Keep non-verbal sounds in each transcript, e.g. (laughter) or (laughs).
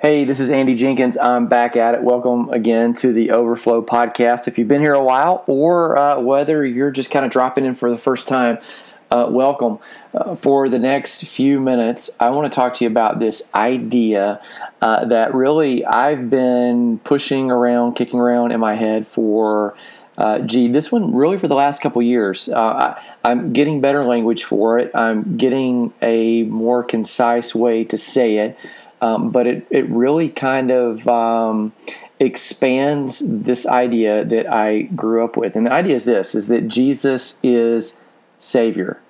Hey, this is Andy Jenkins. I'm back at it. Welcome again to the Overflow podcast. If you've been here a while or uh, whether you're just kind of dropping in for the first time, uh, welcome. Uh, for the next few minutes, I want to talk to you about this idea uh, that really I've been pushing around, kicking around in my head for, uh, gee, this one really for the last couple years. Uh, I, I'm getting better language for it, I'm getting a more concise way to say it. Um, but it, it really kind of um, expands this idea that I grew up with. And the idea is this is that Jesus is Savior.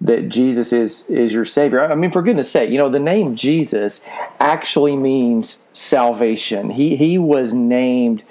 That Jesus is is your Savior. I mean, for goodness sake, you know, the name Jesus actually means salvation. He he was named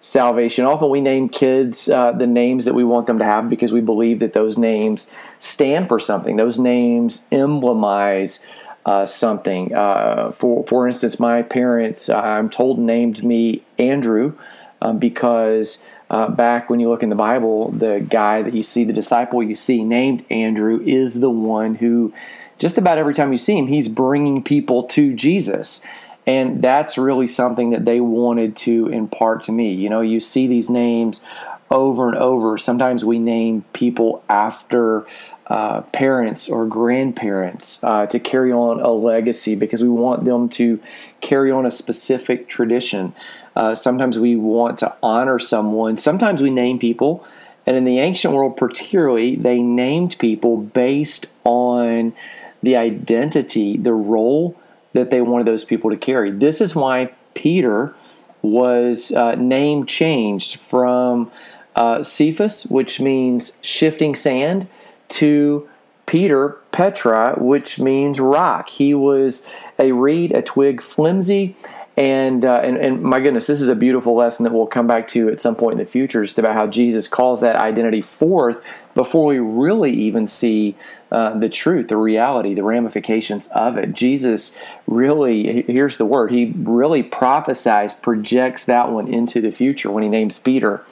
salvation. Often we name kids uh, the names that we want them to have because we believe that those names stand for something. Those names emblemize uh, something. Uh, for for instance, my parents, uh, I'm told, named me Andrew um, because uh, back when you look in the Bible, the guy that you see, the disciple you see named Andrew, is the one who, just about every time you see him, he's bringing people to Jesus. And that's really something that they wanted to impart to me. You know, you see these names over and over. Sometimes we name people after uh, parents or grandparents uh, to carry on a legacy because we want them to carry on a specific tradition. Uh, sometimes we want to honor someone. Sometimes we name people, and in the ancient world, particularly, they named people based on the identity, the role that they wanted those people to carry. This is why Peter was uh, name changed from uh, Cephas, which means shifting sand to Peter Petra, which means rock. He was a reed, a twig, flimsy, and, uh, and and my goodness, this is a beautiful lesson that we'll come back to at some point in the future, just about how Jesus calls that identity forth before we really even see uh, the truth, the reality, the ramifications of it. Jesus really, here's the word, he really prophesies, projects that one into the future when he names Peter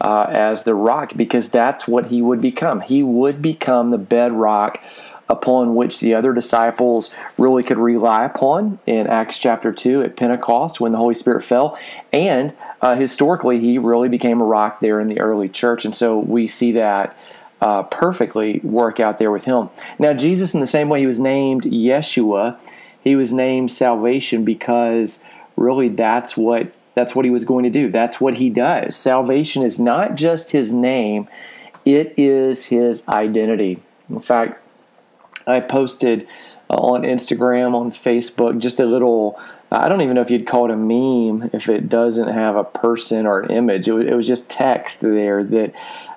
uh, as the rock because that's what he would become. He would become the bedrock upon which the other disciples really could rely upon in Acts chapter 2 at Pentecost when the Holy Spirit fell. And uh, historically, he really became a rock there in the early church. And so we see that uh, perfectly work out there with him. Now, Jesus, in the same way he was named Yeshua, he was named salvation because really that's what that's what he was going to do. That's what he does. Salvation is not just his name, it is his identity. In fact, I posted uh, on Instagram, on Facebook, just a little. I don't even know if you'd call it a meme if it doesn't have a person or an image. It was, just text there that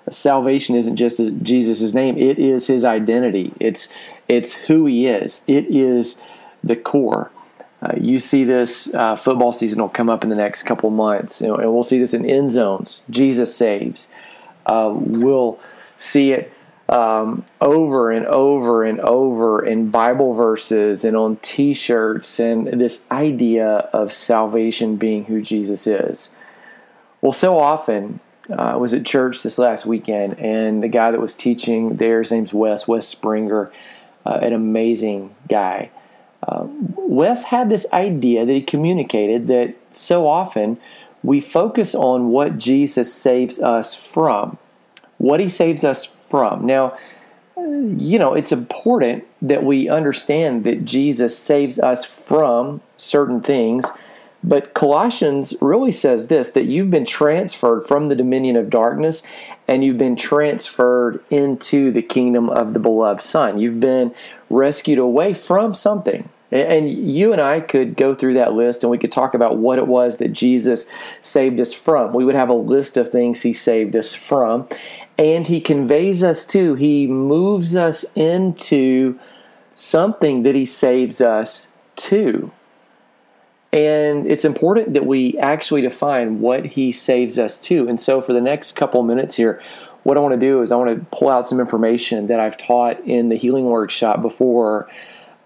salvation isn't just Jesus' name; it is His identity. It's it's who He is. It is the core. Uh, you see this uh, football season will come up in the next couple months, you know, and we'll see this in end zones. Jesus saves. Uh, we'll see it um, over and over and over in Bible verses and on T-shirts, and this idea of salvation being who Jesus is. Well, so often uh, I was at church this last weekend, and the guy that was teaching there, his name's Wes, Wes Springer, uh, an amazing guy. Uh, Wes had this idea that he communicated that so often we focus on what Jesus saves us from, what he saves us from. Now, you know, it's important that we understand that Jesus saves us from certain things, but Colossians really says this that you've been transferred from the dominion of darkness and you've been transferred into the kingdom of the beloved Son. You've been rescued away from something. And you and I could go through that list and we could talk about what it was that Jesus saved us from. We would have a list of things he saved us from. And he conveys us to, he moves us into something that he saves us to. And it's important that we actually define what he saves us to. And so, for the next couple minutes here, what I want to do is I want to pull out some information that I've taught in the healing workshop before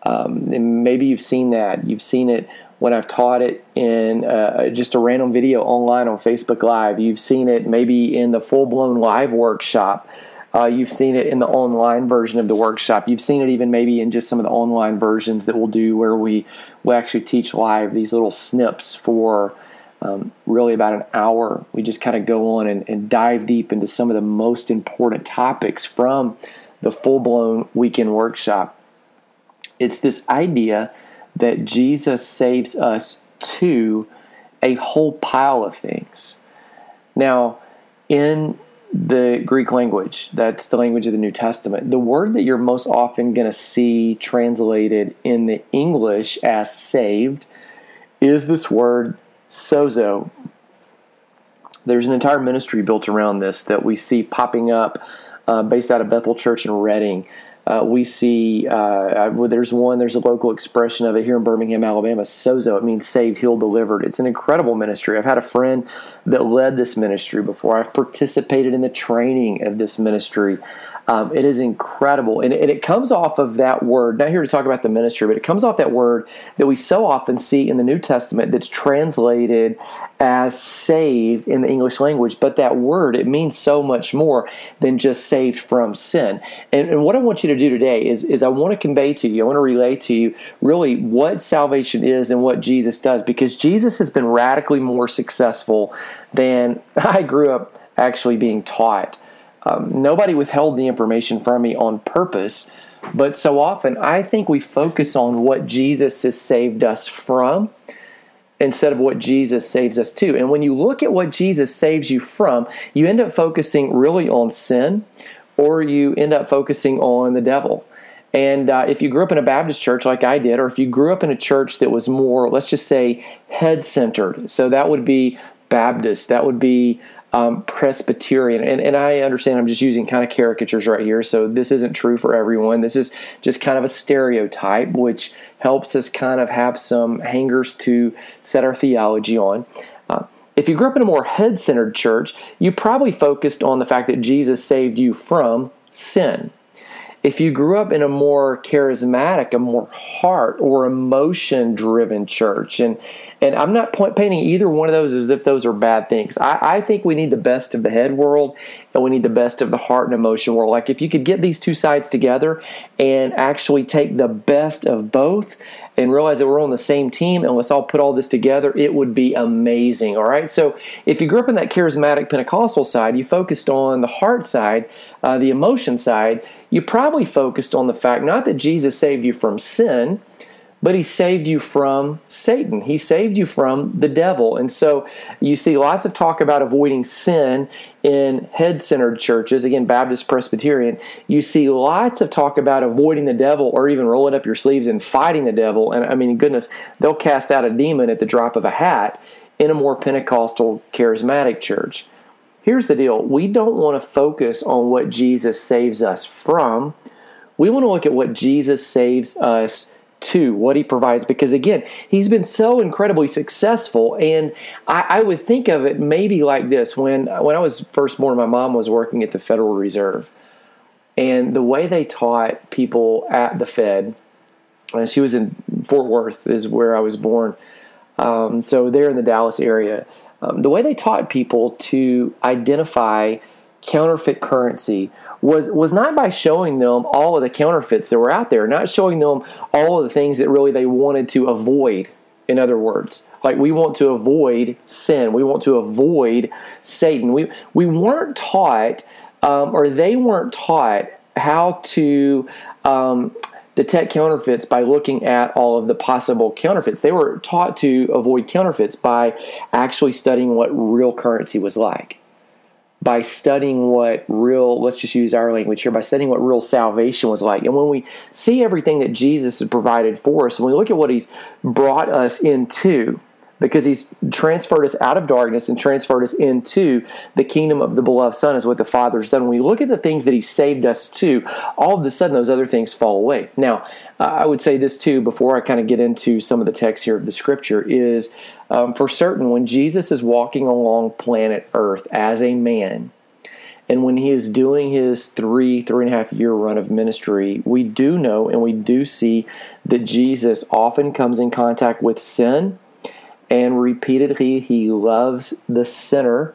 um, and maybe you've seen that. You've seen it when I've taught it in uh, just a random video online on Facebook Live. You've seen it maybe in the full blown live workshop. Uh, you've seen it in the online version of the workshop. You've seen it even maybe in just some of the online versions that we'll do where we we actually teach live these little snips for um, really about an hour. We just kind of go on and, and dive deep into some of the most important topics from the full blown weekend workshop. It's this idea that Jesus saves us to a whole pile of things. Now, in the Greek language, that's the language of the New Testament, the word that you're most often going to see translated in the English as saved is this word sozo. There's an entire ministry built around this that we see popping up uh, based out of Bethel Church in Redding. Uh, we see uh, there's one, there's a local expression of it here in Birmingham, Alabama. Sozo, it means saved, healed, delivered. It's an incredible ministry. I've had a friend that led this ministry before. I've participated in the training of this ministry. Um, it is incredible. And, and, it comes off of that word, not here to talk about the ministry, but it comes off that word that we so often see in the New Testament that's translated as saved in the English language. But that word, it means so much more than just saved from sin. And, and what I want you to do today is, is I want to convey to you, I want to relay to you really what salvation is and what Jesus does, because Jesus has been radically more successful than (laughs) I grew up actually being taught. Um, nobody withheld the information from me on purpose, but so often I think we focus on what Jesus has saved us from instead of what Jesus saves us to. And when you look at what Jesus saves you from, you end up focusing really on sin or you end up focusing on the devil. And uh, if you grew up in a Baptist church like I did, or if you grew up in a church that was more, let's just say, head centered, so that would be Baptist, that would be um, Presbyterian. And, and I understand I'm just using kind of caricatures right here, so this isn't true for everyone. This is just kind of a stereotype, which helps us kind of have some hangers to set our theology on. Uh, if you grew up in a more head centered church, you probably focused on the fact that Jesus saved you from sin if you grew up in a more charismatic, a more heart or emotion driven church, and and I'm not point, painting either one of those as if those are bad things. I, I think we need the best of the head world and we need the best of the heart and emotion world. Like if you could get these two sides together and actually take the best of both and realize that we're on the same team and let's all put all this together, it would be amazing. All right. So if you grew up in that charismatic Pentecostal side, you focused on the heart side, uh, the emotion side, you probably focused on the fact not that Jesus saved you from sin but he saved you from Satan. He saved you from the devil. And so you see lots of talk about avoiding sin in head centered churches, again, Baptist Presbyterian. You see lots of talk about avoiding the devil or even rolling up your sleeves and fighting the devil. And I mean, goodness, they'll cast out a demon at the drop of a hat in a more Pentecostal charismatic church. Here's the deal. We don't want to focus on what Jesus saves us from, we want to look at what Jesus saves us to what he provides. Because again he's been so incredibly successful. And I, I, would think of it maybe like this. When when i was first born my mom was working at the federal reserve. And the way they taught people at the fed and uh, she was in fort worth is where i was born. Um, so there in the dallas area um, the way they taught people to identify counterfeit currency was was not by showing them all of the counterfeits that were out there, not showing them all of the things that really they wanted to avoid. In other words, like we want to avoid sin, we want to avoid Satan. We we weren't taught, um, or they weren't taught how to. Um, detect counterfeits by looking at all of the possible counterfeits. They were taught to avoid counterfeits by actually studying what real currency was like by studying what real, let's just use our language here, by studying what real salvation was like. And when we see everything that Jesus has provided for us, when we look at what he's brought us into, because he's transferred us out of darkness and transferred us into the kingdom of the beloved Son, is what the Father's done. When we look at the things that he saved us to, all of a sudden those other things fall away. Now, I would say this too before I kind of get into some of the text here of the scripture is um, for certain when Jesus is walking along planet Earth as a man, and when he is doing his three, three and a half year run of ministry, we do know and we do see that Jesus often comes in contact with sin and repeatedly he loves the sinner,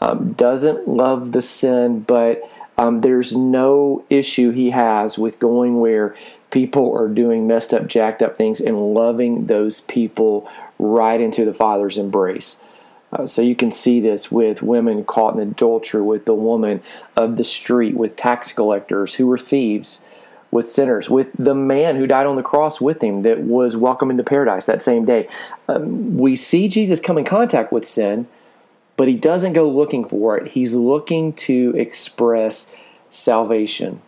um, doesn't love the sin, but um, there's no issue he has with going where people are doing messed up, jacked up things and loving those people right into the Father's embrace. Uh, so you can see this with women caught in adultery, with the woman of the street, with tax collectors who were thieves, with sinners, with the man who died on the cross with him that was welcome into paradise that same day. Um, we see Jesus come in contact with sin, but he doesn't go looking for it. He's looking to express salvation.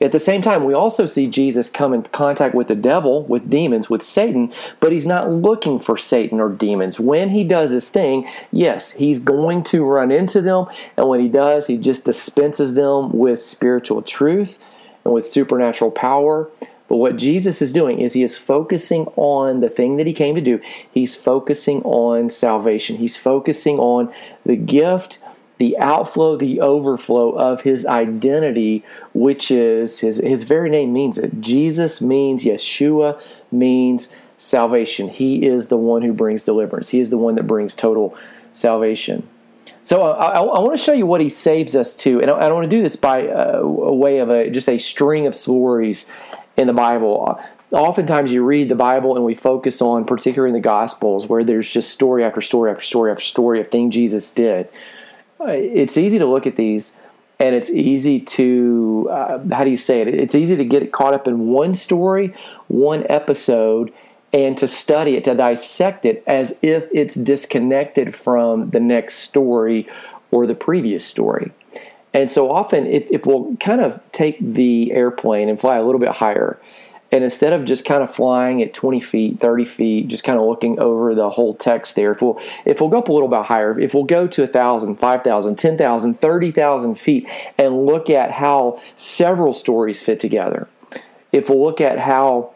At the same time, we also see Jesus come in contact with the devil, with demons, with Satan, but he's not looking for Satan or demons. When he does his thing, yes, he's going to run into them, and when he does, he just dispenses them with spiritual truth and with supernatural power. But what Jesus is doing is he is focusing on the thing that he came to do. He's focusing on salvation. He's focusing on the gift the outflow, the overflow of his identity, which is his, his very name means it. Jesus means, Yeshua means salvation. He is the one who brings deliverance, He is the one that brings total salvation. So uh, I, I, want to show you what he saves us to, and I, I want to do this by uh, a way of a, just a string of stories in the Bible. Oftentimes, you read the Bible and we focus on, particularly in the Gospels, where there's just story after story after story after story of things Jesus did it's easy to look at these and it's easy to uh, how do you say it it's easy to get caught up in one story one episode and to study it to dissect it as if it's disconnected from the next story or the previous story. And so often if, if we'll kind of take the airplane and fly a little bit higher. And instead of just kind of flying at 20 feet, 30 feet, just kind of looking over the whole text there, if we'll, if we'll go up a little bit higher, if we'll go to 1,000, 5,000, 10,000, 30,000 feet and look at how several stories fit together, if we'll look at how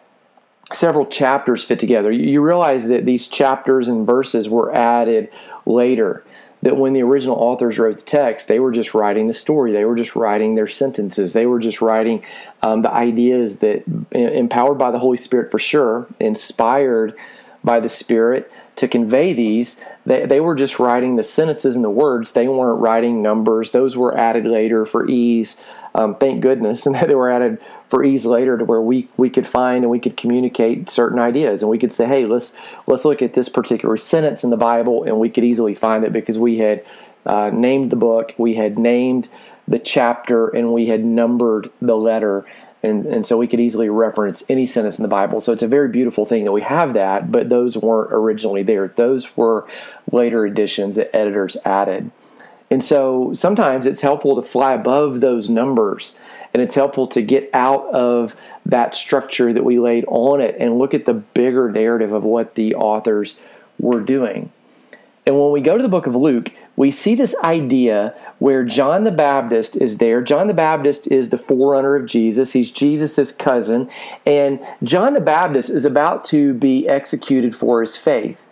several chapters fit together, you realize that these chapters and verses were added later that when the original authors wrote the text, they were just writing the story. They were just writing their sentences. They were just writing um, the ideas that, empowered by the Holy Spirit for sure, inspired by the Spirit to convey these, they, they were just writing the sentences and the words. They weren't writing numbers. Those were added later for ease. Um, thank goodness. (laughs) And they were added for ease later to where we, we could find and we could communicate certain ideas and we could say, hey, let's let's look at this particular sentence in the Bible and we could easily find it because we had uh, named the book, we had named the chapter, and we had numbered the letter. And, and so we could easily reference any sentence in the Bible. So it's a very beautiful thing that we have that, but those weren't originally there. Those were later additions that editors added. And so sometimes it's helpful to fly above those numbers and it's helpful to get out of that structure that we laid on it and look at the bigger narrative of what the authors were doing. And when we go to the book of Luke, we see this idea where John the Baptist is there. John the Baptist is the forerunner of Jesus, he's Jesus' cousin. And John the Baptist is about to be executed for his faith.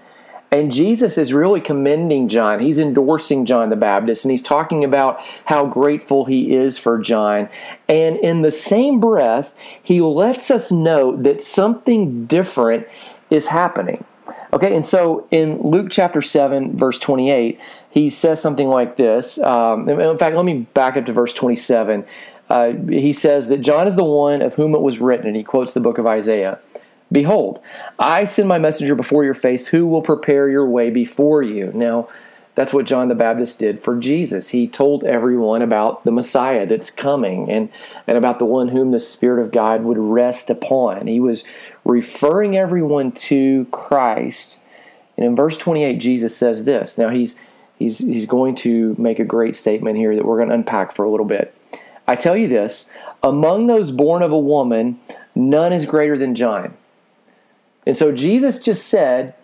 And Jesus is really commending John. He's endorsing John the Baptist and he's talking about how grateful he is for John. And in the same breath, he lets us know that something different is happening. Okay, and so in Luke chapter 7, verse 28, he says something like this. Um, in fact, let me back up to verse 27. Uh, he says that John is the one of whom it was written, and he quotes the book of Isaiah. Behold, I send my messenger before your face who will prepare your way before you. Now, that's what John the Baptist did for Jesus. He told everyone about the Messiah that's coming and, and about the one whom the Spirit of God would rest upon. He was referring everyone to Christ. And in verse 28, Jesus says this. Now, he's, he's, he's going to make a great statement here that we're going to unpack for a little bit. I tell you this among those born of a woman, none is greater than John. And so Jesus just said,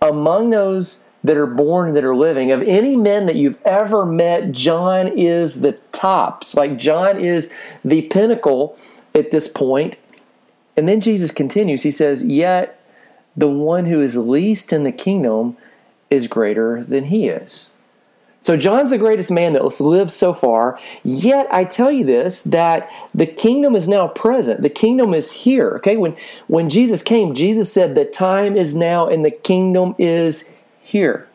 among those that are born that are living, of any men that you've ever met, John is the tops. Like John is the pinnacle at this point. And then Jesus continues. He says, Yet the one who is least in the kingdom is greater than he is. So John's the greatest man that lived so far. Yet I tell you this that the kingdom is now present. The kingdom is here. Okay, when when Jesus came, Jesus said the time is now and the kingdom is here.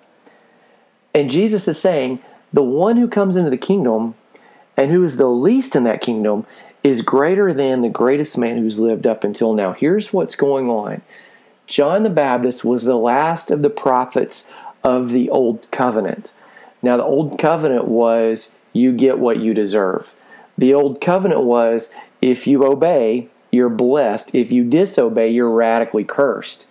And Jesus is saying the one who comes into the kingdom and who is the least in that kingdom is greater than the greatest man who's lived up until now. Here's what's going on John the Baptist was the last of the prophets of the Old Covenant. Now, the Old Covenant was you get what you deserve. The Old Covenant was if you obey, you're blessed. If you disobey, you're radically cursed.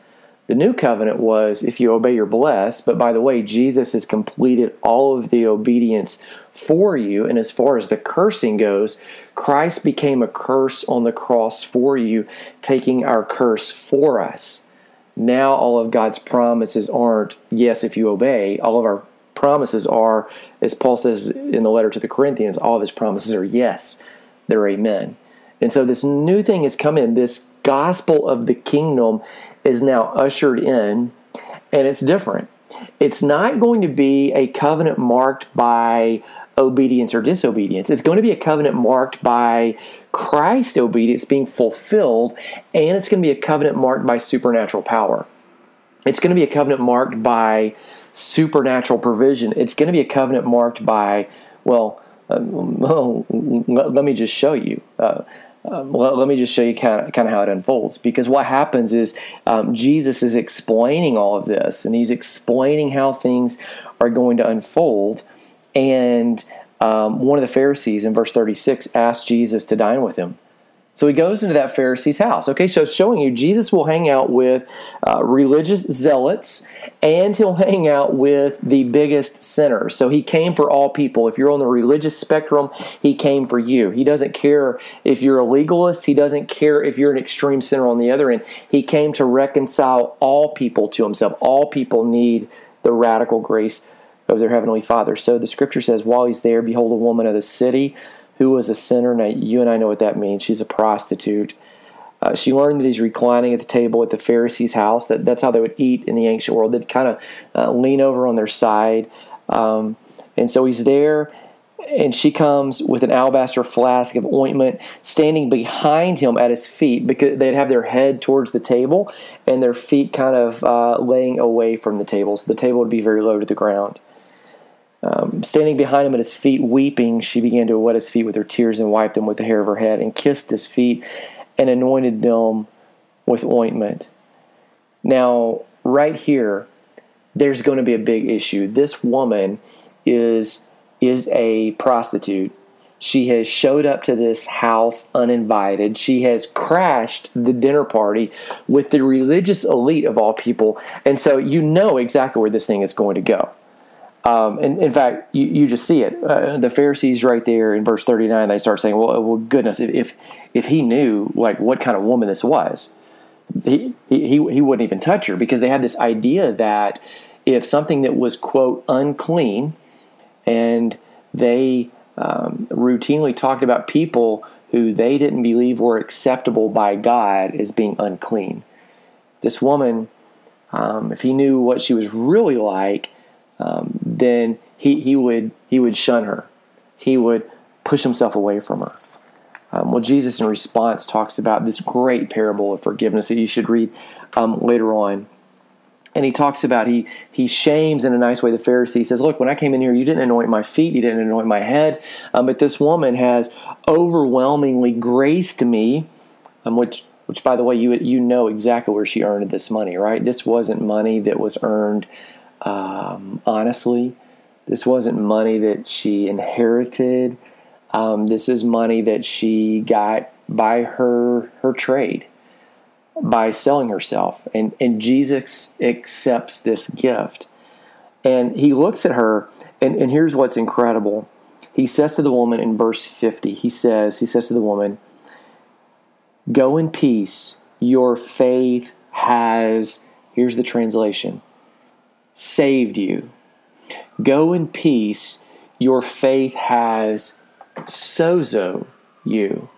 The new covenant was if you obey, you're blessed. But by the way, Jesus has completed all of the obedience for you. And as far as the cursing goes, Christ became a curse on the cross for you, taking our curse for us. Now, all of God's promises aren't yes if you obey. All of our promises are, as Paul says in the letter to the Corinthians, all of his promises are yes, they're amen. And so this new thing has come in. This gospel of the kingdom is now ushered in, and it's different. It's not going to be a covenant marked by obedience or disobedience. It's going to be a covenant marked by Christ obedience being fulfilled, and it's going to be a covenant marked by supernatural power. It's going to be a covenant marked by supernatural provision. It's going to be a covenant marked by, well, uh, well let me just show you. Uh, well, let me just show you kind of, kind of how it unfolds. Because what happens is um, Jesus is explaining all of this, and he's explaining how things are going to unfold. And um, one of the Pharisees in verse 36 asked Jesus to dine with him. So he goes into that Pharisee's house. Okay, so showing you Jesus will hang out with uh, religious zealots and he'll hang out with the biggest sinners. So he came for all people. If you're on the religious spectrum, he came for you. He doesn't care if you're a legalist, he doesn't care if you're an extreme sinner on the other end. He came to reconcile all people to himself. All people need the radical grace of their heavenly Father. So the scripture says, while he's there, behold, a woman of the city who was a sinner. Now, you and I know what that means. She's a prostitute. Uh, she learned that he's reclining at the table at the Pharisee's house. That, that's how they would eat in the ancient world. They'd kind of uh, lean over on their side. Um, and so he's there, and she comes with an alabaster flask of ointment standing behind him at his feet because they'd have their head towards the table and their feet kind of uh, laying away from the table. So the table would be very low to the ground. Um, standing behind him at his feet, weeping, she began to wet his feet with her tears and wiped them with the hair of her head and kissed his feet and anointed them with ointment. Now, right here, there's going to be a big issue. This woman is is a prostitute. She has showed up to this house uninvited. She has crashed the dinner party with the religious elite of all people. And so you know exactly where this thing is going to go. Um, and in fact, you, you just see it. Uh, the Pharisees, right there in verse thirty nine, they start saying, "Well, well, goodness, if, if if he knew like what kind of woman this was, he he he wouldn't even touch her because they had this idea that if something that was quote unclean, and they um, routinely talked about people who they didn't believe were acceptable by God as being unclean. This woman, um, if he knew what she was really like." Um, then he, he would he would shun her. He would push himself away from her. Um, well, Jesus, in response, talks about this great parable of forgiveness that you should read um, later on. And he talks about he he shames in a nice way the Pharisee. He says, "Look, when I came in here, you didn't anoint my feet, you didn't anoint my head, um, but this woman has overwhelmingly graced me, um, which which by the way, you you know exactly where she earned this money, right? This wasn't money that was earned." Um, honestly, this wasn't money that she inherited. Um, this is money that she got by her her trade, by selling herself. And and Jesus accepts this gift. And he looks at her, and, and here's what's incredible. He says to the woman in verse 50, he says, he says to the woman, Go in peace, your faith has, here's the translation, saved you. Go in peace. Your faith has sozo you.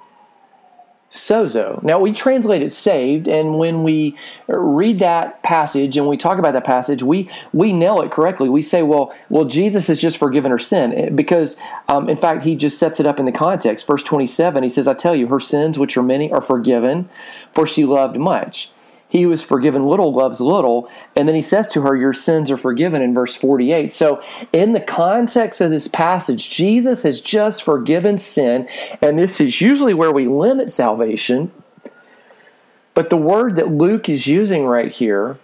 Sozo. Now we translate it saved, and when we read that passage and we talk about that passage, we we nail it correctly. We say, well, well, Jesus has just forgiven her sin eh, because, um, in fact, he just sets it up in the context. Verse twenty-seven, he says, "I tell you, her sins, which are many, are forgiven, for she loved much." He who is forgiven little loves little. And then he says to her, Your sins are forgiven in verse 48. So, in the context of this passage, Jesus has just forgiven sin. And this is usually where we limit salvation. But the word that Luke is using right here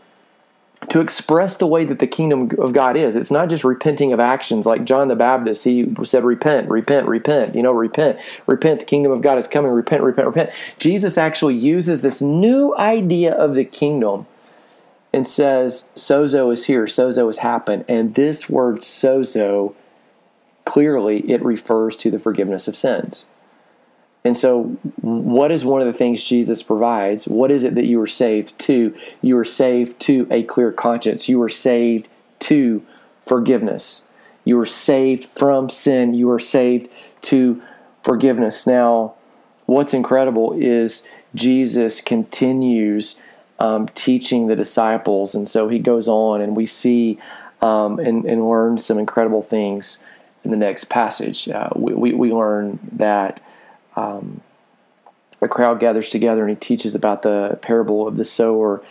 to express the way that the kingdom of God is. It's not just repenting of actions like John the Baptist. He said, Repent, repent, repent. You know, repent, repent. The kingdom of God is coming. Repent, repent, repent. Jesus actually uses this new idea of the kingdom and says, Sozo is here, Sozo has happened. And this word sozo, clearly, it refers to the forgiveness of sins. And so, what is one of the things Jesus provides? What is it that you were saved to? You were saved to a clear conscience. You were saved to forgiveness. You were saved from sin. You were saved to forgiveness. Now, what's incredible is Jesus continues um, teaching the disciples. And so he goes on, and we see um, and, and learn some incredible things in the next passage. Uh, we, we, we learn that um, a crowd gathers together and he teaches about the parable of the sower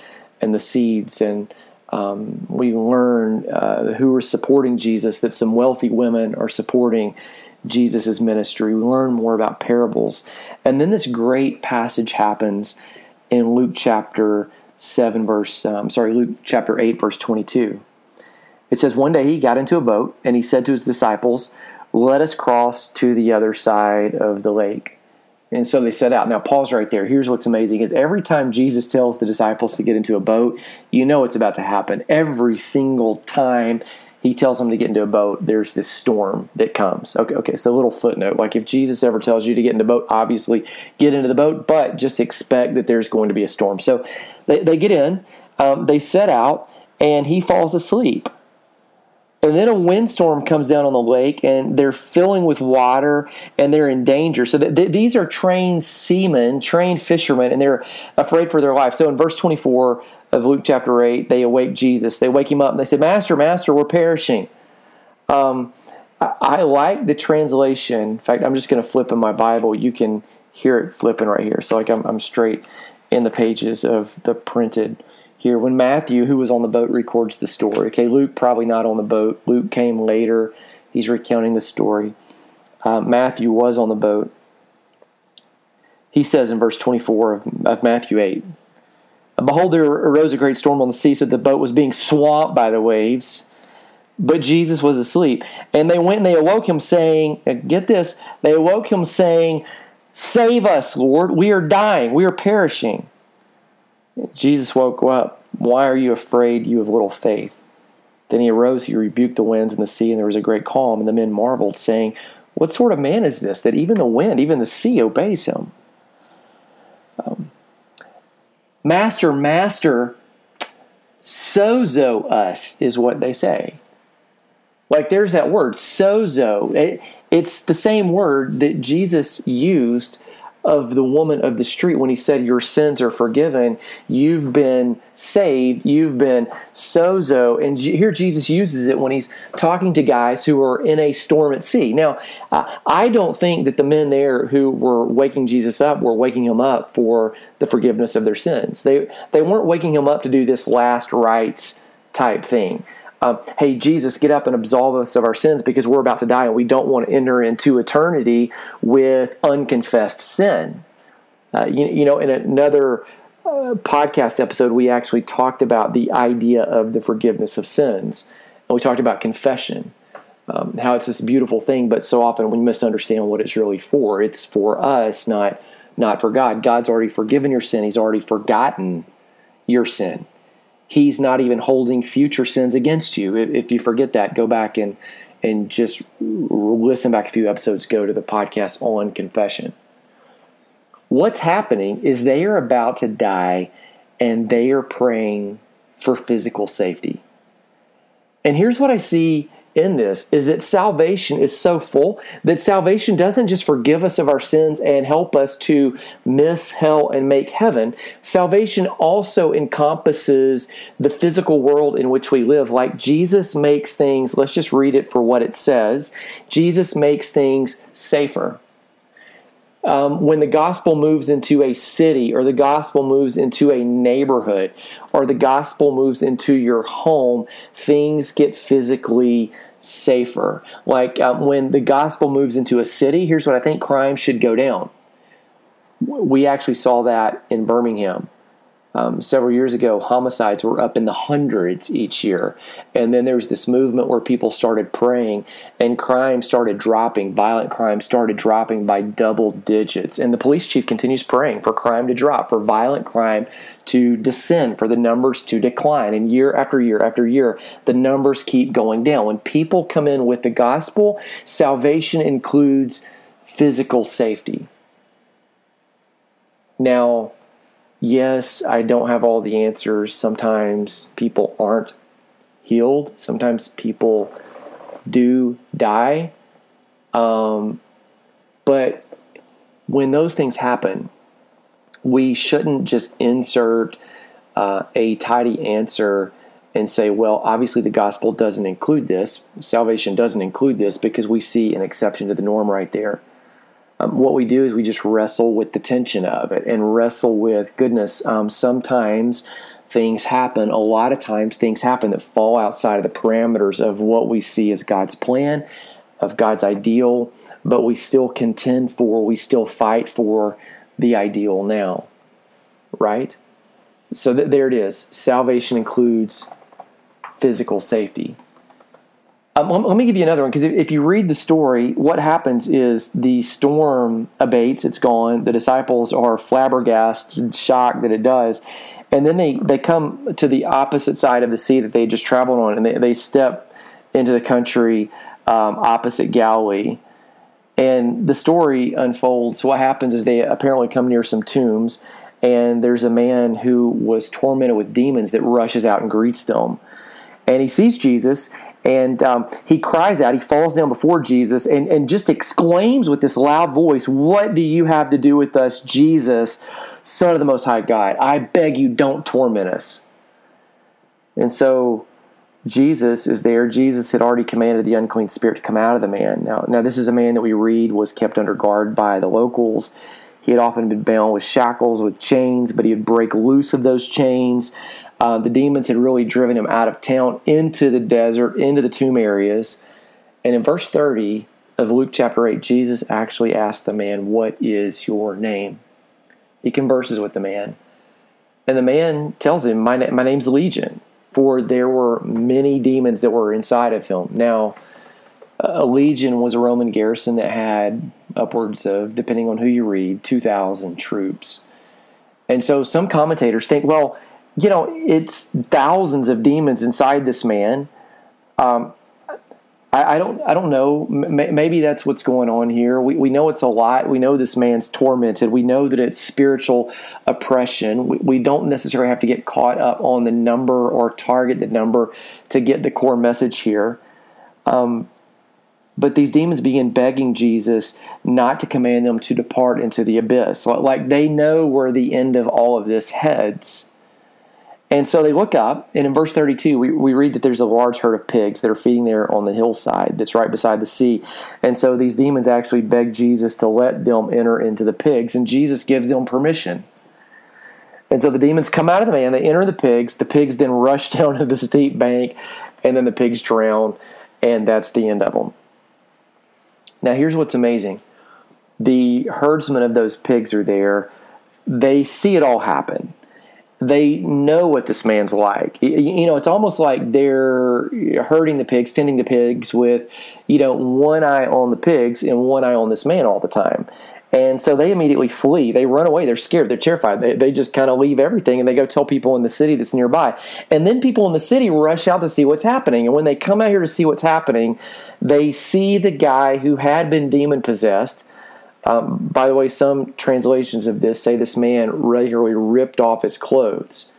and the seeds and um, we learn uh, who are supporting Jesus that some wealthy women are supporting Jesus' ministry. We learn more about parables. And then this great passage happens in Luke chapter 7, verse, um, sorry, Luke chapter 8, verse 22. It says, One day he got into a boat and he said to his disciples, let us cross to the other side of the lake. And so they set out. Now, pause right there. Here's what's amazing is every time Jesus tells the disciples to get into a boat, you know it's about to happen. Every single time he tells them to get into a boat, there's this storm that comes. Okay, okay, so a little footnote. Like if Jesus ever tells you to get into a boat, obviously get into the boat, but just expect that there's going to be a storm. So they, they get in, um, they set out, and he falls asleep. And then a windstorm comes down on the lake and they're filling with water and they're in danger. So th- th- these are trained seamen, trained fishermen, and they're afraid for their life. So in verse 24 of Luke chapter 8, they awake Jesus. They wake him up and they say, Master, Master, we're perishing. Um, I-, I like the translation. In fact, I'm just going to flip in my Bible. You can hear it flipping right here. So like I'm, I'm straight in the pages of the printed here when Matthew, who was on the boat, records the story. Okay, Luke probably not on the boat. Luke came later. He's recounting the story. Uh, Matthew was on the boat. He says in verse 24 of, of Matthew 8 Behold, there arose a great storm on the sea, so the boat was being swamped by the waves. But Jesus was asleep. And they went and they awoke him, saying, Get this, they awoke him, saying, Save us, Lord. We are dying. We are perishing. Jesus woke up. Why are you afraid, you of little faith? Then he arose, he rebuked the winds and the sea, and there was a great calm. And the men marveled, saying, What sort of man is this that even the wind, even the sea obeys him? Um, master, master, sozo us, is what they say. Like there's that word, sozo. It, it's the same word that Jesus used of the woman of the street when he said, Your sins are forgiven. You've been saved. You've been sozo. And here Jesus uses it when he's talking to guys who are in a storm at sea. Now, I don't think that the men there who were waking Jesus up were waking him up for the forgiveness of their sins. They, they weren't waking him up to do this last rites type thing um, hey, Jesus, get up and absolve us of our sins because we're about to die and we don't want to enter into eternity with unconfessed sin. Uh, you, you, know, in another uh, podcast episode, we actually talked about the idea of the forgiveness of sins. And we talked about confession, um, how it's this beautiful thing, but so often we misunderstand what it's really for. It's for us, not, not for God. God's already forgiven your sin, He's already forgotten your sin he's not even holding future sins against you. If you forget that, go back and and just listen back a few episodes ago to the podcast on confession. What's happening is they are about to die and they are praying for physical safety. And here's what I see in this is that salvation is so full that salvation doesn't just forgive us of our sins and help us to miss hell and make heaven. Salvation also encompasses the physical world in which we live. Like Jesus makes things, let's just read it for what it says Jesus makes things safer. Um, when the gospel moves into a city or the gospel moves into a neighborhood or the gospel moves into your home, things get physically safer. Like um, when the gospel moves into a city, here's what I think crime should go down. We actually saw that in Birmingham um, several years ago, homicides were up in the hundreds each year. And then there was this movement where people started praying and crime started dropping. Violent crime started dropping by double digits. And the police chief continues praying for crime to drop, for violent crime to descend, for the numbers to decline. And year after year after year, the numbers keep going down. When people come in with the gospel, salvation includes physical safety. Now, yes, I don't have all the answers. Sometimes people aren't healed. Sometimes people do die. Um, but when those things happen, we shouldn't just insert uh, a tidy answer and say, well, obviously the gospel doesn't include this. Salvation doesn't include this because we see an exception to the norm right there um, what we do is we just wrestle with the tension of it and wrestle with goodness. Um, sometimes things happen, a lot of times things happen that fall outside of the parameters of what we see as God's plan, of God's ideal, but we still contend for, we still fight for the ideal now, right? So th- there it is. Salvation includes physical safety. Um, let me give you another one because if, if, you read the story, what happens is the storm abates, it's gone. The disciples are flabbergasted, shocked that it does. And then they, they come to the opposite side of the sea that they just traveled on, and they, they step into the country um, opposite Galilee. And the story unfolds. What happens is they apparently come near some tombs, and there's a man who was tormented with demons that rushes out and greets them. And he sees Jesus, and um, he cries out, he falls down before Jesus and, and just exclaims with this loud voice, What do you have to do with us, Jesus, Son of the Most High God? I beg you, don't torment us. And so Jesus is there. Jesus had already commanded the unclean spirit to come out of the man. Now, now this is a man that we read was kept under guard by the locals. He had often been bound with shackles, with chains, but he would break loose of those chains. Uh, the demons had really driven him out of town into the desert, into the tomb areas. And in verse 30 of Luke chapter 8, Jesus actually asked the man, What is your name? He converses with the man. And the man tells him, My, my name's Legion, for there were many demons that were inside of him. Now, a legion was a Roman garrison that had upwards of, depending on who you read, 2,000 troops. And so some commentators think, well, you know, it's thousands of demons inside this man. Um, I, I, don't, I don't know. M- maybe that's what's going on here. We, we know it's a lot. We know this man's tormented. We know that it's spiritual oppression. We, we don't necessarily have to get caught up on the number or target the number to get the core message here. Um, but these demons begin begging Jesus not to command them to depart into the abyss. Like they know where the end of all of this heads. And so they look up, and in verse 32, we, we read that there's a large herd of pigs that are feeding there on the hillside that's right beside the sea. And so these demons actually beg Jesus to let them enter into the pigs, and Jesus gives them permission. And so the demons come out of the man, they enter the pigs, the pigs then rush (laughs) down to the steep bank, and then the pigs drown, and that's the end of them. Now, here's what's amazing the herdsmen of those pigs are there, they see it all happen they know what this man's like. You know, it's almost like they're herding the pigs, tending the pigs with, you know, one eye on the pigs and one eye on this man all the time. And so they immediately flee. They run away. They're scared. They're terrified. They, they just kind of leave everything and they go tell people in the city that's nearby. And then people in the city rush out to see what's happening. And when they come out here to see what's happening, they see the guy who had been demon possessed um, by the way, some translations of this say this man regularly ripped off his clothes.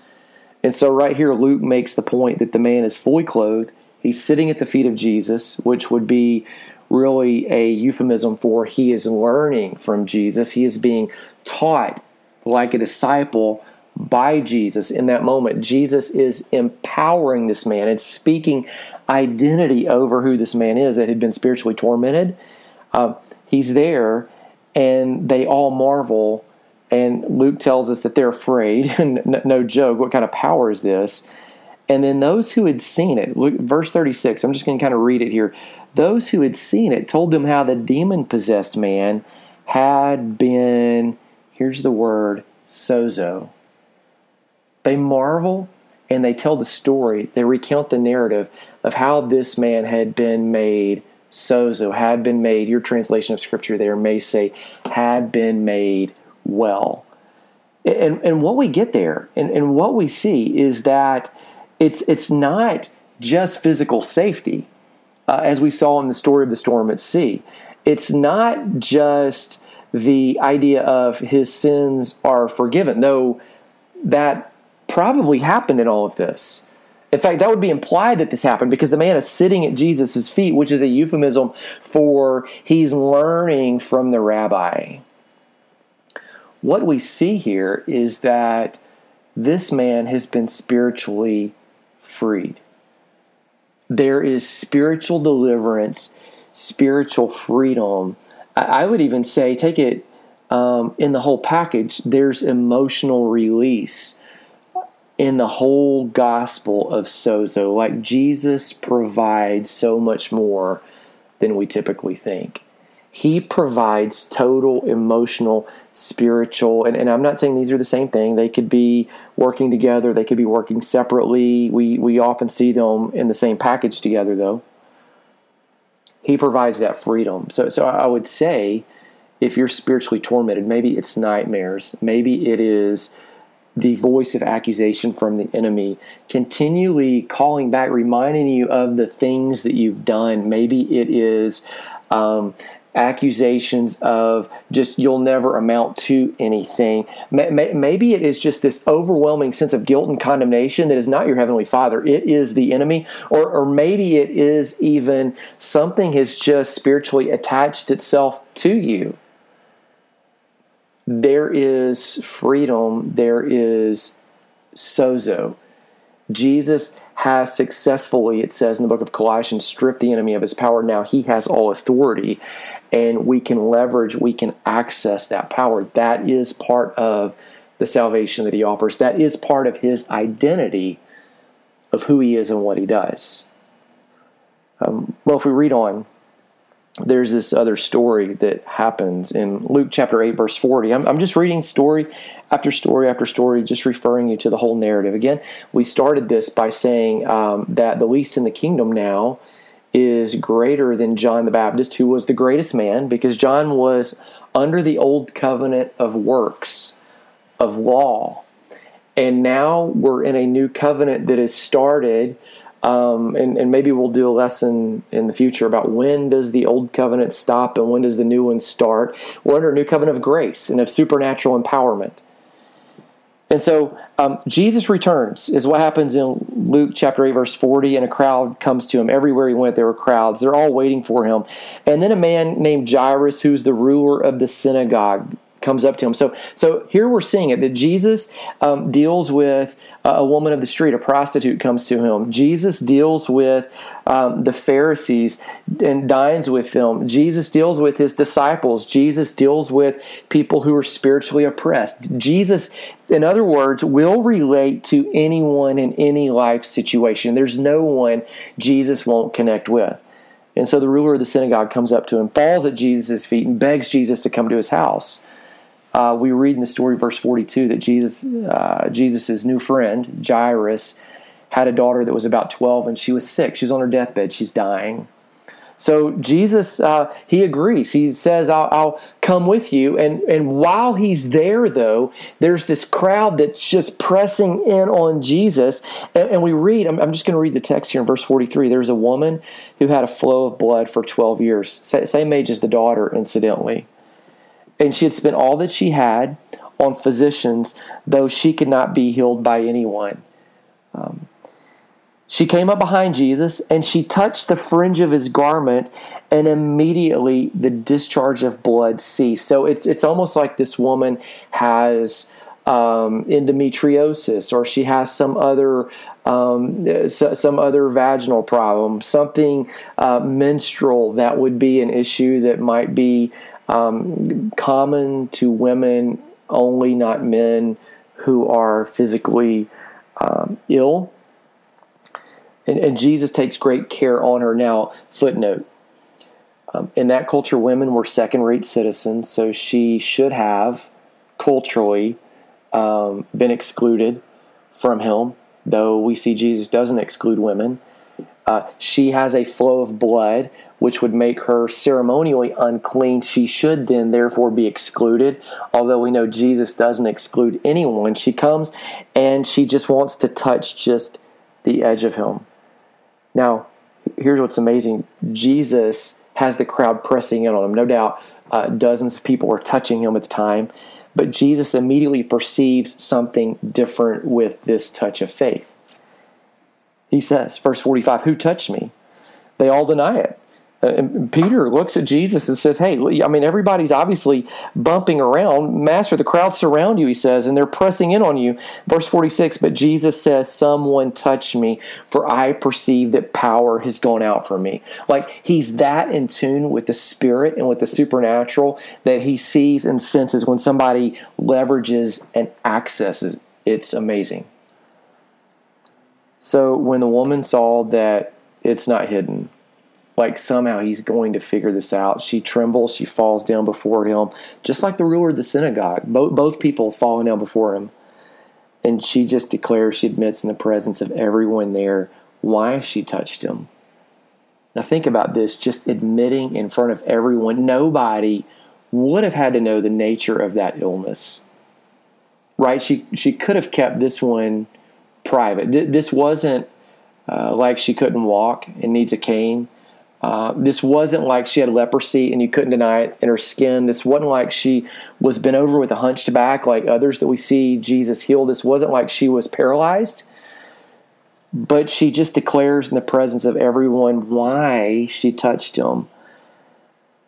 And so, right here, Luke makes the point that the man is fully clothed. He's sitting at the feet of Jesus, which would be really a euphemism for he is learning from Jesus. He is being taught like a disciple by Jesus in that moment. Jesus is empowering this man and speaking identity over who this man is that had been spiritually tormented. Uh, he's there and they all marvel. And Luke tells us that they're afraid. (laughs) no joke. What kind of power is this? And then those who had seen it, look, verse 36, I'm just going to kind of read it here. Those who had seen it told them how the demon possessed man had been, here's the word, sozo. They marvel and they tell the story, they recount the narrative of how this man had been made sozo, had been made, your translation of scripture there may say, had been made well. And, and what we get there and, and what we see is that it's, it's not just physical safety, uh, as we saw in the story of the storm at sea. It's not just the idea of his sins are forgiven, though that probably happened in all of this. In fact, that would be implied that this happened because the man is sitting at Jesus' feet, which is a euphemism for he's learning from the rabbi. What we see here is that this man has been spiritually freed. There is spiritual deliverance, spiritual freedom. I would even say, take it um, in the whole package, there's emotional release in the whole gospel of sozo. Like Jesus provides so much more than we typically think. He provides total emotional, spiritual, and, and I'm not saying these are the same thing. They could be working together, they could be working separately. We, we often see them in the same package together, though. He provides that freedom. So, so I would say if you're spiritually tormented, maybe it's nightmares, maybe it is the voice of accusation from the enemy, continually calling back, reminding you of the things that you've done. Maybe it is um, accusations of just you'll never amount to anything. Maybe it is just this overwhelming sense of guilt and condemnation that is not your Heavenly Father, it is the enemy. Or, or maybe it is even something has just spiritually attached itself to you there is freedom, there is sozo. Jesus has successfully, it says in the book of Colossians, stripped the enemy of his power. Now he has all authority, and we can leverage, we can access that power. That is part of the salvation that he offers. That is part of his identity of who he is and what he does. Um, well, if we read on, there's this other story that happens in Luke chapter 8, verse 40. I'm, I'm, just reading story after story after story, just referring you to the whole narrative. Again, we started this by saying um, that the least in the kingdom now is greater than John the Baptist, who was the greatest man, because John was under the old covenant of works, of law. And now we're in a new covenant that is started um, and, and maybe we'll do a lesson in the future about when does the old covenant stop and when does the new one start. We're under a new covenant of grace and of supernatural empowerment. And so um, Jesus returns, is what happens in Luke chapter 8, verse 40, and a crowd comes to him. Everywhere he went, there were crowds. They're all waiting for him. And then a man named Jairus, who's the ruler of the synagogue, comes up to him. So, so here we're seeing it that Jesus um, deals with a woman of the street, a prostitute comes to him. Jesus deals with um, the Pharisees and dines with them. Jesus deals with his disciples. Jesus deals with people who are spiritually oppressed. Jesus, in other words, will relate to anyone in any life situation. There's no one Jesus won't connect with. And so the ruler of the synagogue comes up to him, falls at Jesus' feet, and begs Jesus to come to his house uh, we read in the story, verse 42, that Jesus, uh, Jesus' new friend, Jairus, had a daughter that was about 12 and she was sick. She's on her deathbed. She's dying. So Jesus, uh, he agrees. He says, I'll, I'll, come with you. And, and while he's there, though, there's this crowd that's just pressing in on Jesus. And, and we read, I'm, I'm just going to read the text here in verse 43. There's a woman who had a flow of blood for 12 years, same age as the daughter, incidentally and she had spent all that she had on physicians, though she could not be healed by anyone. Um, she came up behind Jesus and she touched the fringe of his garment, and immediately the discharge of blood ceased. So it's it's almost like this woman has um, endometriosis or she has some other um, some other vaginal problem, something uh, menstrual that would be an issue that might be um, common to women only, not men who are physically um, ill. And, and, Jesus takes great care on her. Now, footnote um, in that culture, women were second rate citizens, so she should have culturally um, been excluded from him, though we see Jesus doesn't exclude women. Uh, she has a flow of blood, which would make her ceremonially unclean. She should then, therefore, be excluded. Although we know Jesus doesn't exclude anyone, she comes and she just wants to touch just the edge of him. Now, here's what's amazing Jesus has the crowd pressing in on him. No doubt, uh, dozens of people are touching him at the time. But Jesus immediately perceives something different with this touch of faith. He says, verse 45, Who touched me? They all deny it. Uh, Peter looks at Jesus and says, Hey, I mean, everybody's obviously bumping around. Master, the crowd surround you, he says, and they're pressing in on you. Verse 46, but Jesus says, Someone touched me, for I perceive that power has gone out from me. Like he's that in tune with the spirit and with the supernatural that he sees and senses when somebody leverages and accesses. It's amazing. So when the woman saw that it's not hidden, like somehow he's going to figure this out. She trembles, she falls down before him, just like the ruler of the synagogue. Both, both people falling down before him. And she just declares, she admits in the presence of everyone there why she touched him. Now, think about this just admitting in front of everyone, nobody would have had to know the nature of that illness. Right? She, she could have kept this one private. This wasn't uh, like she couldn't walk and needs a cane. Uh, this wasn't like she had leprosy and you couldn't deny it in her skin. This wasn't like she was bent over with a hunched back like others that we see Jesus heal. This wasn't like she was paralyzed. But she just declares in the presence of everyone why she touched him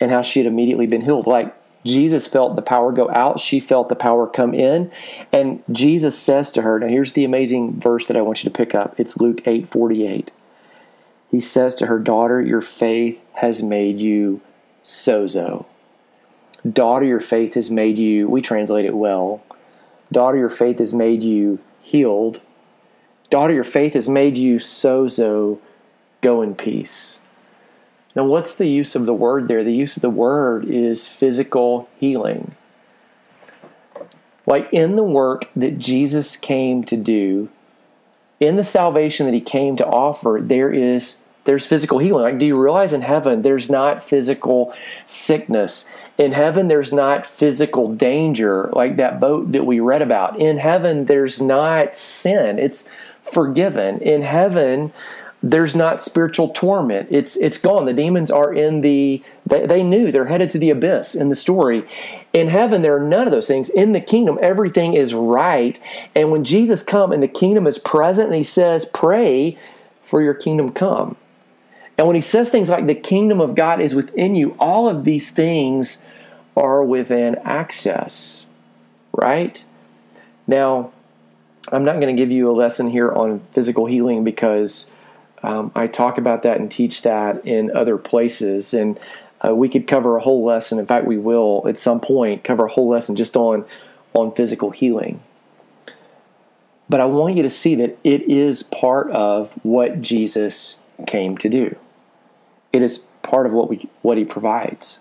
and how she had immediately been healed. Like Jesus felt the power go out, she felt the power come in. And Jesus says to her, now here's the amazing verse that I want you to pick up. It's Luke 8 48 he says to her, Daughter, your faith has made you sozo. Daughter, your faith has made you, we translate it well. Daughter, your faith has made you healed. Daughter, your faith has made you sozo. Go in peace. Now, what's the use of the word there? The use of the word is physical healing. Like in the work that Jesus came to do, in the salvation that he came to offer, there is there's physical healing. Like, do you realize in heaven there's not physical sickness? In heaven, there's not physical danger like that boat that we read about. In heaven, there's not sin. It's forgiven. In heaven, there's not spiritual torment. It's it's gone. The demons are in the they, they knew they're headed to the abyss in the story. In heaven, there are none of those things. In the kingdom, everything is right. And when Jesus come and the kingdom is present and he says, Pray for your kingdom come. And when he says things like the kingdom of God is within you, all of these things are within access, right? Now, I'm not going to give you a lesson here on physical healing because um, I talk about that and teach that in other places. And uh, we could cover a whole lesson. In fact, we will at some point cover a whole lesson just on, on physical healing. But I want you to see that it is part of what Jesus came to do. It is part of what we what he provides.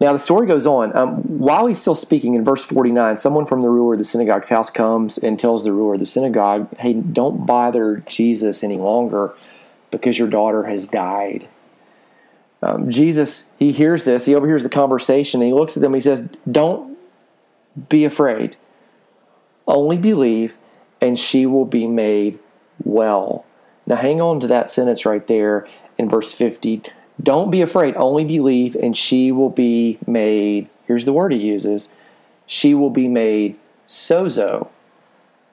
Now the story goes on. Um, while he's still speaking in verse 49, someone from the ruler of the synagogue's house comes and tells the ruler of the synagogue, "Hey, don't bother Jesus any longer because your daughter has died." Um, Jesus, he hears this, he overhears the conversation, and he looks at them. he says, "Don't be afraid. Only believe, and she will be made well." Now, hang on to that sentence right there in verse 50. Don't be afraid, only believe, and she will be made. Here's the word he uses she will be made sozo.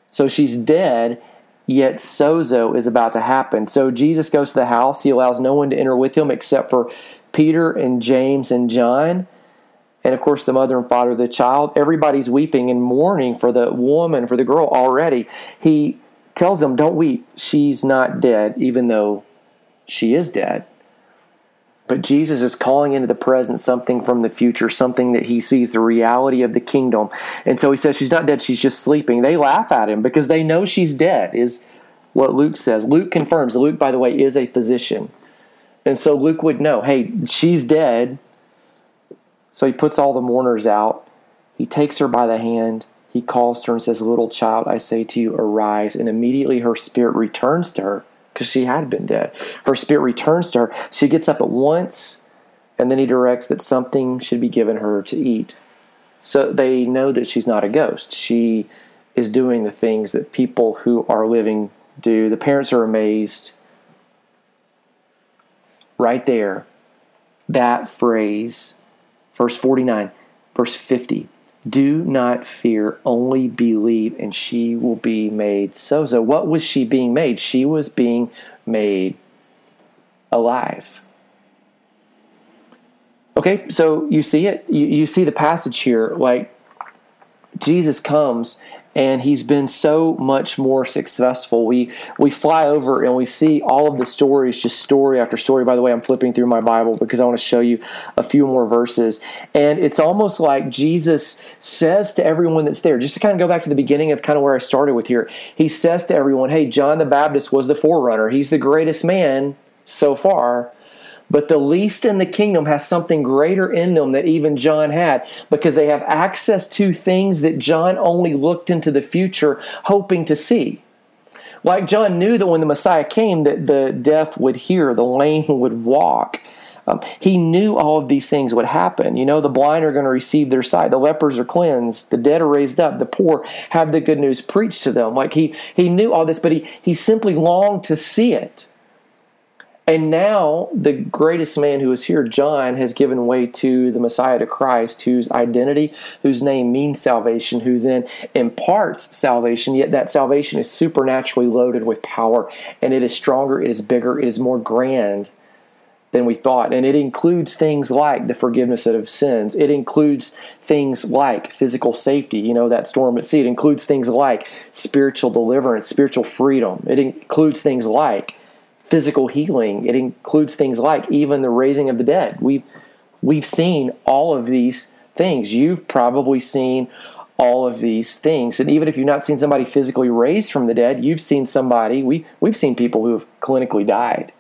So she's dead, yet sozo is about to happen. So Jesus goes to the house. He allows no one to enter with him except for Peter and James and John. And of course, the mother and father of the child. Everybody's weeping and mourning for the woman, for the girl already. He tells them, Don't weep. She's not dead, even though she is dead. But Jesus is calling into the present something from the future, something that he sees the reality of the kingdom. And so he says she's not dead, she's just sleeping. They laugh at him because they know she's dead, is what Luke says. Luke confirms. Luke, by the way, is a physician. And so Luke would know, hey, she's dead. So he puts all the mourners out. He takes her by the hand. He calls her and says, Little child, I say to you, arise. And immediately her spirit returns to her because she had been dead. Her spirit returns to her. She gets up at once, and then he directs that something should be given her to eat. So they know that she's not a ghost. She is doing the things that people who are living do. The parents are amazed. Right there, that phrase, verse 49, verse 50 do not fear, only believe, and she will be made so. So, what was she being made? She was being made alive. Okay, so you see it. You, you see the passage here. Like, Jesus comes and he's been so much more successful. We we fly over and we see all of the stories, just story after story. By the way, I'm flipping through my Bible because I want to show you a few more verses. And it's almost like Jesus says to everyone that's there, just to kind of go back to the beginning of kind of where I started with here. He says to everyone, "Hey, John the Baptist was the forerunner. He's the greatest man so far." But the least in the kingdom has something greater in them that even John had because they have access to things that John only looked into the future hoping to see. Like John knew that when the Messiah came that the deaf would hear, the lame would walk. Um, he knew all of these things would happen. You know, the blind are going to receive their sight, the lepers are cleansed, the dead are raised up, the poor have the good news preached to them. Like he he knew all this, but he he simply longed to see it. And now the greatest man who is here, John, has given way to the Messiah, to Christ, whose identity, whose name means salvation, who then imparts salvation, yet that salvation is supernaturally loaded with power, and it is stronger, it is bigger, it is more grand than we thought. And it includes things like the forgiveness of sins. It includes things like physical safety, you know, that storm at sea. It includes things like spiritual deliverance, spiritual freedom. It includes things like physical healing. It includes things like even the raising of the dead. We've we've seen all of these things. You've probably seen all of these things. And even if you've not seen somebody physically raised from the dead, you've seen somebody, we, we've seen people who have clinically died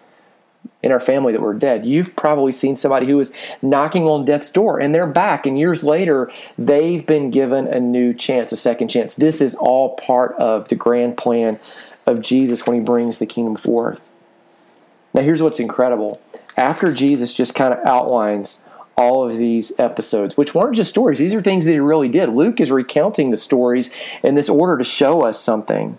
in our family that were dead. You've probably seen somebody who was knocking on death's door and they're back. And years later, they've been given a new chance, a second chance. This is all part of the grand plan of Jesus when he brings the kingdom forth. Now, here's what's incredible. After Jesus just kind of outlines all of these episodes, which weren't just stories, these are things that he really did. Luke is recounting the stories in this order to show us something.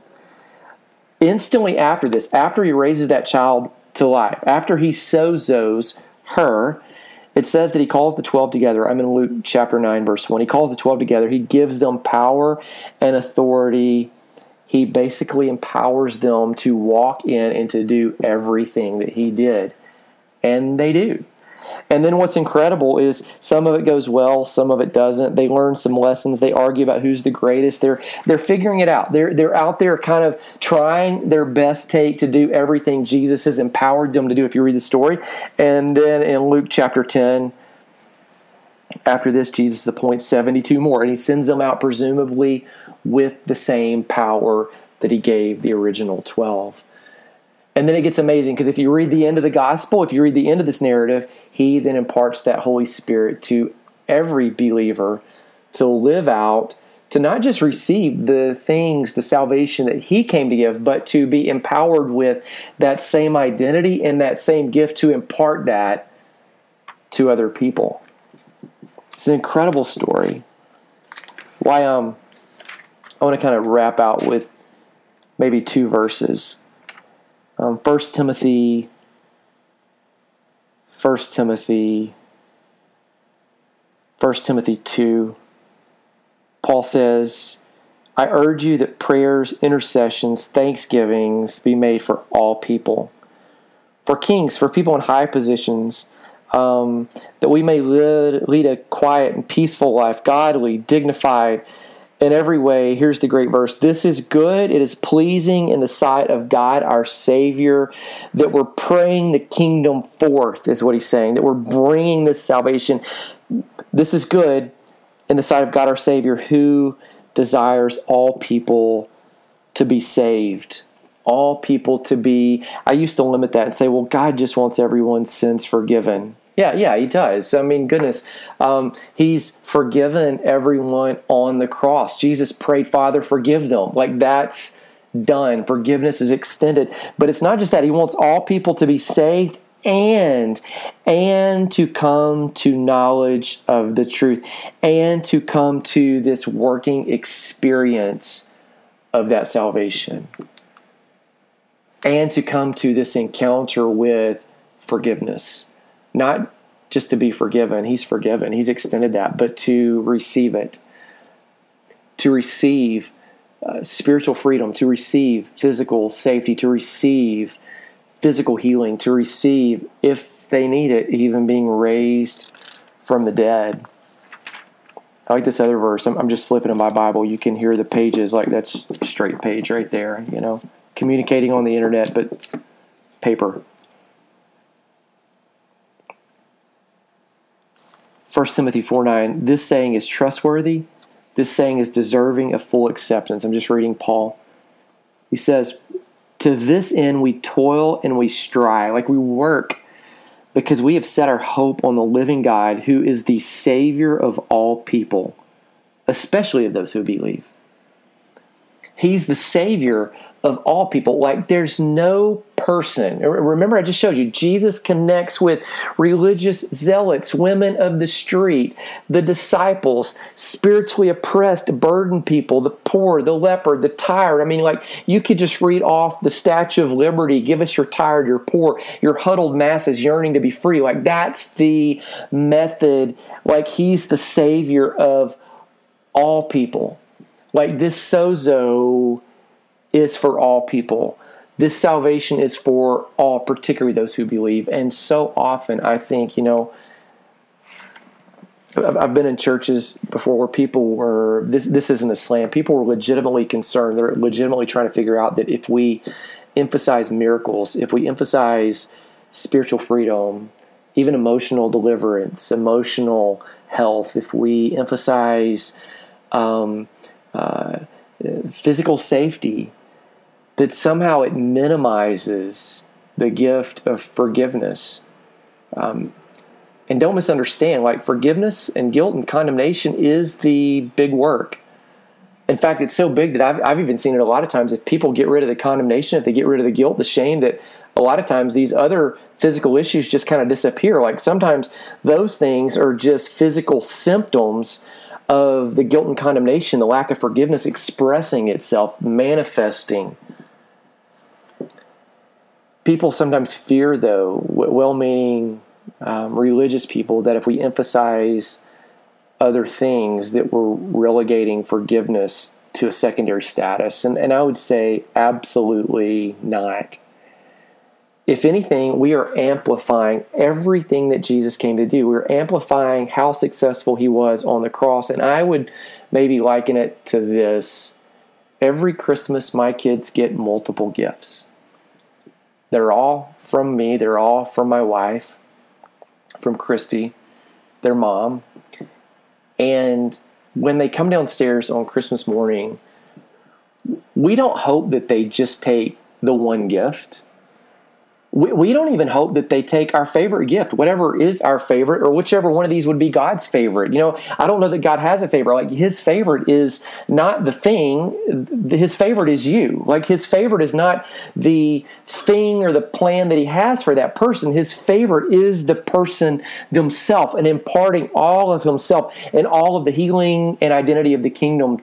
Instantly after this, after he raises that child to life, after he sozos her, it says that he calls the 12 together. I'm in Luke chapter 9, verse 1. He calls the 12 together. He gives them power and authority he basically empowers them to walk in and to do everything that he did. And they do. And then what's incredible is some of it goes well, some of it doesn't. They learn some lessons. They argue about who's the greatest. They're they're figuring it out. They're they're out there kind of trying their best take to do everything Jesus has empowered them to do if you read the story. And then in Luke chapter 10, after this, Jesus appoints 72 more, and he sends them out presumably with the same power that he gave the original 12. And then it gets amazing because if you read the end of the gospel, if you read the end of this narrative, he then imparts that Holy Spirit to every believer to live out, to not just receive the things, the salvation that he came to give, but to be empowered with that same identity and that same gift to impart that to other people. It's an incredible story. Why um I want to kind of wrap out with maybe two verses. Um, 1 Timothy, 1 Timothy, 1 Timothy 2. Paul says, I urge you that prayers, intercessions, thanksgivings be made for all people, for kings, for people in high positions, um, that we may lead, lead a quiet and peaceful life, godly, dignified, in every way, here's the great verse this is good, it is pleasing in the sight of God our Savior, that we're praying the kingdom forth, is what he's saying, that we're bringing this salvation. This is good in the sight of God our Savior, who desires all people to be saved. All people to be. I used to limit that and say, well, God just wants everyone's sins forgiven. Yeah, yeah, he does. I mean, goodness, um, he's forgiven everyone on the cross. Jesus prayed, Father, forgive them. Like that's done. Forgiveness is extended. But it's not just that. He wants all people to be saved and and to come to knowledge of the truth and to come to this working experience of that salvation and to come to this encounter with forgiveness not just to be forgiven he's forgiven he's extended that but to receive it to receive uh, spiritual freedom to receive physical safety to receive physical healing, to receive, if they need it, even being raised from the dead. I like this other verse. I'm, I'm just flipping in my Bible. You can hear the pages like that's straight page right there, you know, communicating on the internet, but paper. 1 Timothy 4 9, this saying is trustworthy. This saying is deserving of full acceptance. I'm just reading Paul. He says, to this end, we toil and we strive, like we work, because we have set our hope on the living God who is the Savior of all people, especially of those who believe. He's the Savior of all people. Like there's no person. Remember, I just showed you, Jesus connects with religious zealots, women of the street, the disciples, spiritually oppressed, burdened people, the poor, the leper, the tired. I mean, like you could just read off the Statue of Liberty give us your tired, your poor, your huddled masses yearning to be free. Like that's the method. Like he's the Savior of all people. Like this sozo is for all people. This salvation is for all, particularly those who believe. And so often, I think, you know, I've been in churches before where people were this this isn't a slam. People were legitimately concerned. They're legitimately trying to figure out that if we emphasize miracles, if we emphasize spiritual freedom, even emotional deliverance, emotional health, if we emphasize um, uh, physical safety, that somehow it minimizes the gift of forgiveness. Um, and don't misunderstand, like forgiveness and guilt and condemnation is the big work. In fact, it's so big that I've, I've even seen it a lot of times. If people get rid of the condemnation, if they get rid of the guilt, the shame, that a lot of times these other physical issues just kind of disappear. Like sometimes those things are just physical symptoms of the guilt and condemnation, the lack of forgiveness expressing itself, manifesting people sometimes fear, though, well meaning um, religious people, that if we emphasize other things, that we're relegating forgiveness to a secondary status. And, and I would say absolutely not. If anything, we are amplifying everything that Jesus came to do. We're amplifying how successful he was on the cross. And I would maybe liken it to this every Christmas, my kids get multiple gifts. They're all from me, they're all from my wife, from Christy, their mom. And when they come downstairs on Christmas morning, we don't hope that they just take the one gift we, we don't even hope that they take our favorite gift, whatever is our favorite, or whichever one of these would be God's favorite. You know, I don't know that God has a favorite. Like His favorite is not the thing, His favorite is you. Like His favorite is not the thing or the plan that He has for that person. His favorite is the person themselves and imparting all of Himself and all of the healing and identity of the kingdom,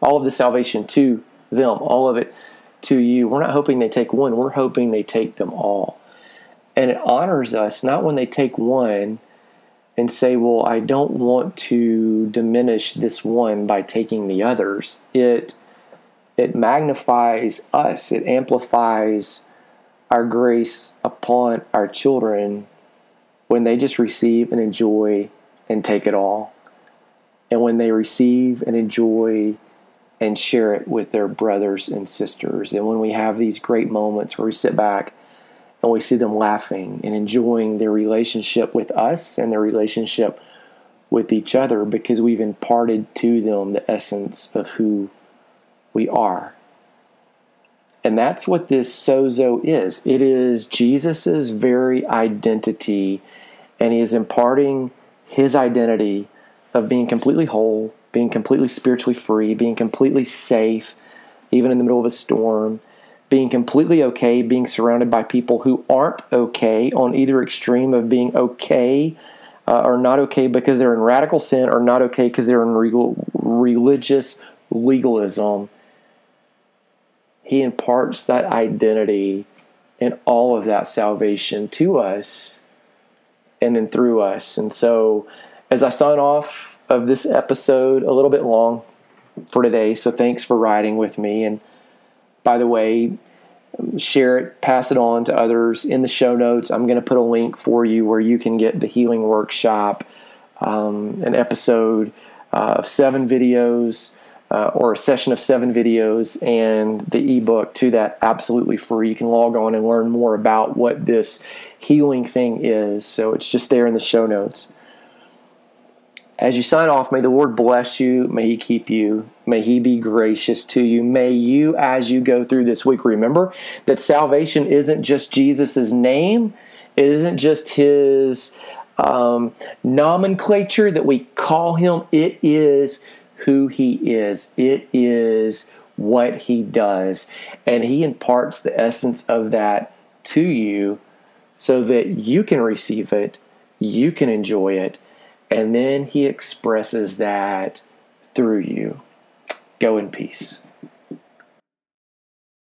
all of the salvation to them, all of it to you. We're not hoping they take one, we're hoping they take them all. And it honors us not when they take one and say, Well, I don't want to diminish this one by taking the others. It it magnifies us, it amplifies our grace upon our children when they just receive and enjoy and take it all. And when they receive and enjoy and share it with their brothers and sisters. And when we have these great moments where we sit back and we see them laughing and enjoying their relationship with us and their relationship with each other because we've imparted to them the essence of who we are. And that's what this sozo is. It is Jesus' very identity, and he is imparting his identity of being completely whole, being completely spiritually free, being completely safe, even in the middle of a storm, being completely okay, being surrounded by people who aren't okay on either extreme of being okay uh, or not okay because they're in radical sin or not okay because they're in regal, religious legalism. He imparts that identity and all of that salvation to us and then through us. And so, as I sign off of this episode, a little bit long for today. So thanks for riding with me. And by the way, share it, pass it on to others. In the show notes, I'm going to put a link for you where you can get the healing workshop, um, an episode uh, of seven videos. Uh, or a session of seven videos and the ebook to that absolutely free. You can log on and learn more about what this healing thing is. So it's just there in the show notes. As you sign off, may the Lord bless you. May He keep you. May He be gracious to you. May you, as you go through this week, remember that salvation isn't just Jesus' name, it isn't just His um, nomenclature that we call Him, it is who He is. It is what He does. And He imparts the essence of that to you so that you can receive it, you can enjoy it and then he expresses that through you. Go in peace.